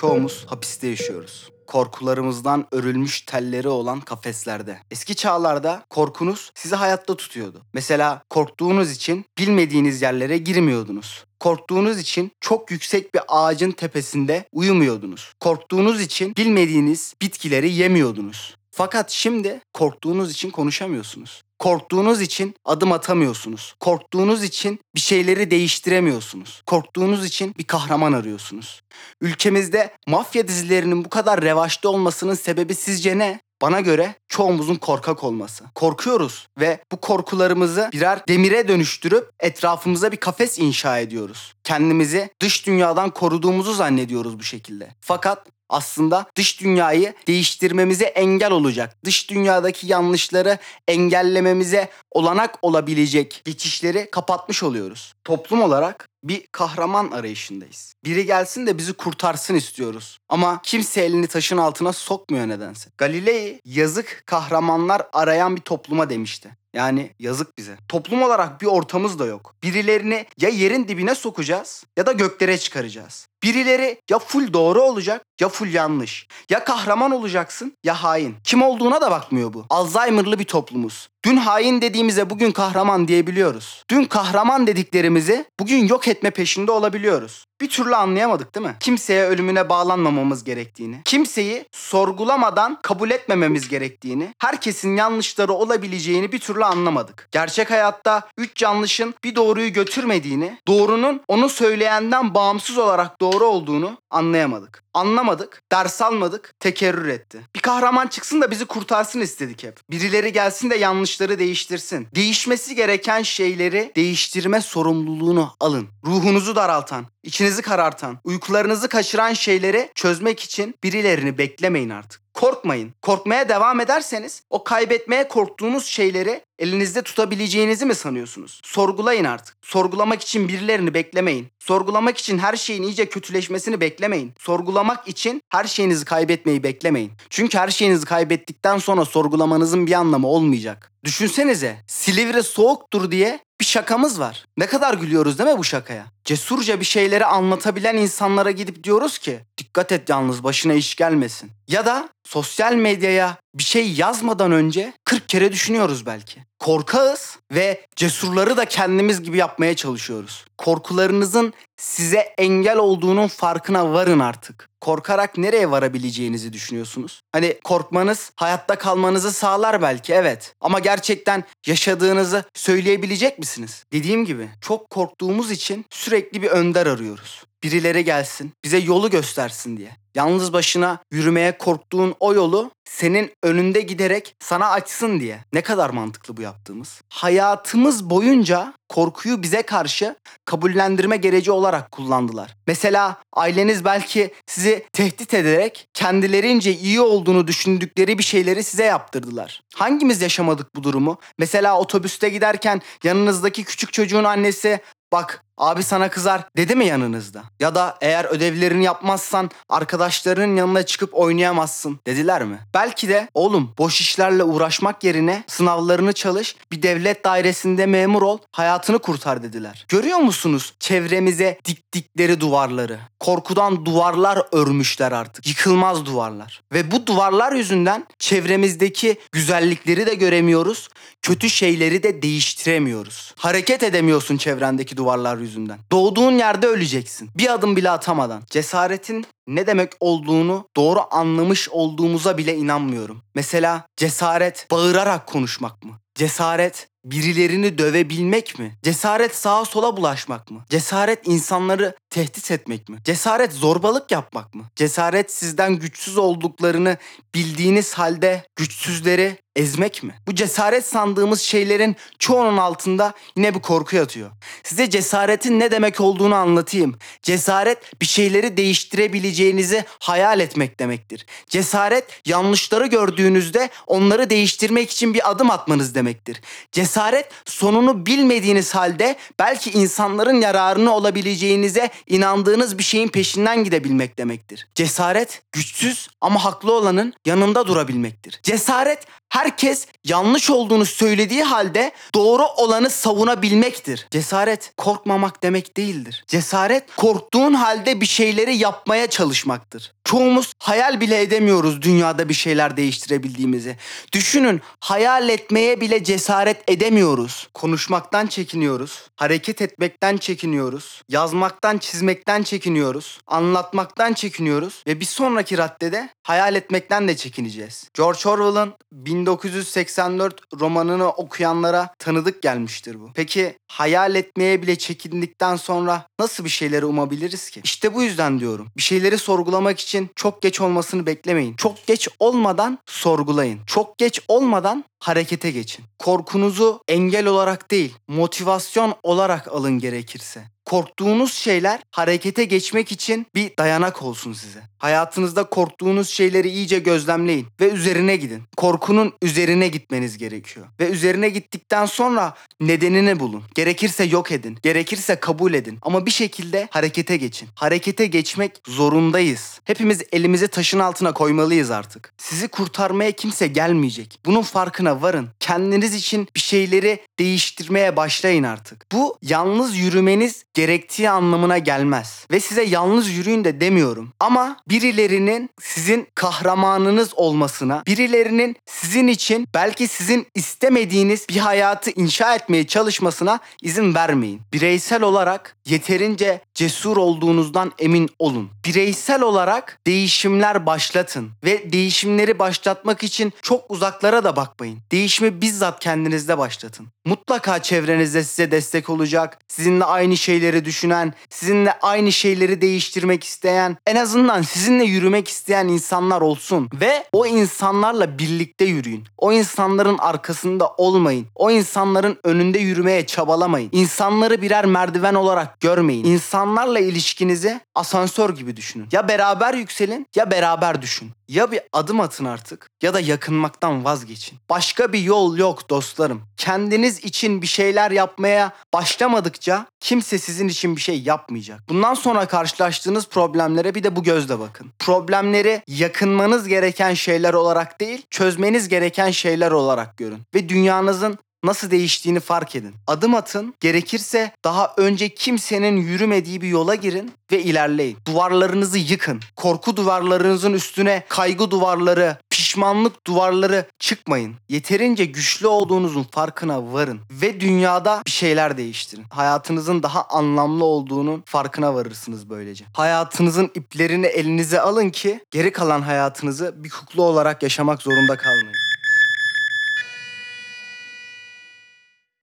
Çoğumuz hapiste yaşıyoruz. Korkularımızdan örülmüş telleri olan kafeslerde. Eski çağlarda korkunuz sizi hayatta tutuyordu. Mesela korktuğunuz için bilmediğiniz yerlere girmiyordunuz. Korktuğunuz için çok yüksek bir ağacın tepesinde uyumuyordunuz. Korktuğunuz için bilmediğiniz bitkileri yemiyordunuz. Fakat şimdi korktuğunuz için konuşamıyorsunuz. Korktuğunuz için adım atamıyorsunuz. Korktuğunuz için bir şeyleri değiştiremiyorsunuz. Korktuğunuz için bir kahraman arıyorsunuz. Ülkemizde mafya dizilerinin bu kadar revaçta olmasının sebebi sizce ne? Bana göre çoğumuzun korkak olması. Korkuyoruz ve bu korkularımızı birer demire dönüştürüp etrafımıza bir kafes inşa ediyoruz. Kendimizi dış dünyadan koruduğumuzu zannediyoruz bu şekilde. Fakat aslında dış dünyayı değiştirmemize engel olacak. Dış dünyadaki yanlışları engellememize olanak olabilecek geçişleri kapatmış oluyoruz. Toplum olarak bir kahraman arayışındayız. Biri gelsin de bizi kurtarsın istiyoruz. Ama kimse elini taşın altına sokmuyor nedense. Galilei yazık kahramanlar arayan bir topluma demişti. Yani yazık bize. Toplum olarak bir ortamız da yok. Birilerini ya yerin dibine sokacağız ya da göklere çıkaracağız. Birileri ya full doğru olacak ya full yanlış. Ya kahraman olacaksın ya hain. Kim olduğuna da bakmıyor bu. Alzheimer'lı bir toplumuz. Dün hain dediğimize bugün kahraman diyebiliyoruz. Dün kahraman dediklerimizi bugün yok etme peşinde olabiliyoruz. Bir türlü anlayamadık değil mi? Kimseye ölümüne bağlanmamamız gerektiğini, kimseyi sorgulamadan kabul etmememiz gerektiğini, herkesin yanlışları olabileceğini bir türlü anlamadık. Gerçek hayatta üç yanlışın bir doğruyu götürmediğini, doğrunun onu söyleyenden bağımsız olarak doğru olduğunu anlayamadık. Anlamadık, ders almadık, tekerrür etti. Bir kahraman çıksın da bizi kurtarsın istedik hep. Birileri gelsin de yanlışları değiştirsin. Değişmesi gereken şeyleri değiştirme sorumluluğunu alın. Ruhunuzu daraltan, içinizi karartan, uykularınızı kaçıran şeyleri çözmek için birilerini beklemeyin artık. Korkmayın. Korkmaya devam ederseniz o kaybetmeye korktuğunuz şeyleri elinizde tutabileceğinizi mi sanıyorsunuz? Sorgulayın artık. Sorgulamak için birilerini beklemeyin. Sorgulamak için her şeyin iyice kötüleşmesini beklemeyin. Sorgulamak için her şeyinizi kaybetmeyi beklemeyin. Çünkü her şeyinizi kaybettikten sonra sorgulamanızın bir anlamı olmayacak. Düşünsenize Silivri soğuktur diye bir şakamız var. Ne kadar gülüyoruz değil mi bu şakaya? Cesurca bir şeyleri anlatabilen insanlara gidip diyoruz ki dikkat et yalnız başına iş gelmesin. Ya da sosyal medyaya bir şey yazmadan önce 40 kere düşünüyoruz belki. Korkağız ve cesurları da kendimiz gibi yapmaya çalışıyoruz. Korkularınızın size engel olduğunun farkına varın artık. Korkarak nereye varabileceğinizi düşünüyorsunuz? Hani korkmanız hayatta kalmanızı sağlar belki evet. Ama gerçekten yaşadığınızı söyleyebilecek misiniz? Dediğim gibi çok korktuğumuz için sürekli bir önder arıyoruz. Birileri gelsin, bize yolu göstersin diye. Yalnız başına yürümeye korktuğun o yolu senin önünde giderek sana açsın diye. Ne kadar mantıklı bu yaptığımız. Hayatımız boyunca korkuyu bize karşı kabullendirme gereci olarak kullandılar. Mesela aileniz belki sizi tehdit ederek kendilerince iyi olduğunu düşündükleri bir şeyleri size yaptırdılar. Hangimiz yaşamadık bu durumu? Mesela otobüste giderken yanınızdaki küçük çocuğun annesi bak abi sana kızar dedi mi yanınızda? Ya da eğer ödevlerini yapmazsan arkadaşlarının yanına çıkıp oynayamazsın dediler mi? Belki de oğlum boş işlerle uğraşmak yerine sınavlarını çalış, bir devlet dairesinde memur ol, hayatını kurtar dediler. Görüyor musunuz çevremize diktikleri duvarları? Korkudan duvarlar örmüşler artık. Yıkılmaz duvarlar. Ve bu duvarlar yüzünden çevremizdeki güzellikleri de göremiyoruz, kötü şeyleri de değiştiremiyoruz. Hareket edemiyorsun çevrendeki duvarlar yüzünden. Doğduğun yerde öleceksin. Bir adım bile atamadan. Cesaretin ne demek olduğunu doğru anlamış olduğumuza bile inanmıyorum. Mesela cesaret bağırarak konuşmak mı? Cesaret birilerini dövebilmek mi? Cesaret sağa sola bulaşmak mı? Cesaret insanları tehdit etmek mi? Cesaret zorbalık yapmak mı? Cesaret sizden güçsüz olduklarını bildiğiniz halde güçsüzleri ezmek mi? Bu cesaret sandığımız şeylerin çoğunun altında yine bir korku yatıyor. Size cesaretin ne demek olduğunu anlatayım. Cesaret bir şeyleri değiştirebileceğinizi hayal etmek demektir. Cesaret yanlışları gördüğünüzde onları değiştirmek için bir adım atmanız demektir demektir. Cesaret sonunu bilmediğiniz halde belki insanların yararını olabileceğinize inandığınız bir şeyin peşinden gidebilmek demektir. Cesaret güçsüz ama haklı olanın yanında durabilmektir. Cesaret herkes yanlış olduğunu söylediği halde doğru olanı savunabilmektir. Cesaret korkmamak demek değildir. Cesaret korktuğun halde bir şeyleri yapmaya çalışmaktır. Çoğumuz hayal bile edemiyoruz dünyada bir şeyler değiştirebildiğimizi. Düşünün hayal etmeye bile cesaret edemiyoruz. Konuşmaktan çekiniyoruz. Hareket etmekten çekiniyoruz. Yazmaktan, çizmekten çekiniyoruz. Anlatmaktan çekiniyoruz. Ve bir sonraki raddede hayal etmekten de çekineceğiz. George Orwell'ın 1984 romanını okuyanlara tanıdık gelmiştir bu. Peki hayal etmeye bile çekindikten sonra nasıl bir şeyleri umabiliriz ki? İşte bu yüzden diyorum. Bir şeyleri sorgulamak için çok geç olmasını beklemeyin. Çok geç olmadan sorgulayın. Çok geç olmadan harekete geçin. Korkunuzu engel olarak değil, motivasyon olarak alın gerekirse. Korktuğunuz şeyler harekete geçmek için bir dayanak olsun size. Hayatınızda korktuğunuz şeyleri iyice gözlemleyin ve üzerine gidin. Korkunun üzerine gitmeniz gerekiyor. Ve üzerine gittikten sonra nedenini bulun. Gerekirse yok edin. Gerekirse kabul edin. Ama bir şekilde harekete geçin. Harekete geçmek zorundayız. Hepimiz elimizi taşın altına koymalıyız artık. Sizi kurtarmaya kimse gelmeyecek. Bunun farkına varın. Kendiniz için bir şeyleri değiştirmeye başlayın artık. Bu yalnız yürümeniz gerektiği anlamına gelmez. Ve size yalnız yürüyün de demiyorum. Ama birilerinin sizin kahramanınız olmasına, birilerinin sizin için belki sizin istemediğiniz bir hayatı inşa etmeye çalışmasına izin vermeyin. Bireysel olarak yeterince cesur olduğunuzdan emin olun. Bireysel olarak değişimler başlatın ve değişimleri başlatmak için çok uzaklara da bakmayın. Değişimi bizzat kendinizde başlatın. Mutlaka çevrenizde size destek olacak, sizinle aynı şeyleri düşünen, sizinle aynı şeyleri değiştirmek isteyen, en azından sizinle yürümek isteyen insanlar olsun ve o insanlarla birlikte yürüyün. O insanların arkasında olmayın. O insanların önünde yürümeye çabalamayın. İnsanları birer merdiven olarak görmeyin. İnsanlarla ilişkinizi asansör gibi düşünün. Ya beraber yükselin ya beraber düşün. Ya bir adım atın artık ya da yakınmaktan vazgeçin. Başka bir yol yok dostlarım. Kendiniz için bir şeyler yapmaya başlamadıkça kimse sizin için bir şey yapmayacak. Bundan sonra karşılaştığınız problemlere bir de bu gözle bakın. Problemleri yakınmanız gereken şeyler olarak değil, çözmeniz gereken şeyler olarak görün. Ve dünyanızın nasıl değiştiğini fark edin. Adım atın, gerekirse daha önce kimsenin yürümediği bir yola girin ve ilerleyin. Duvarlarınızı yıkın. Korku duvarlarınızın üstüne kaygı duvarları, pişmanlık duvarları çıkmayın. Yeterince güçlü olduğunuzun farkına varın ve dünyada bir şeyler değiştirin. Hayatınızın daha anlamlı olduğunun farkına varırsınız böylece. Hayatınızın iplerini elinize alın ki geri kalan hayatınızı bir kuklu olarak yaşamak zorunda kalmayın.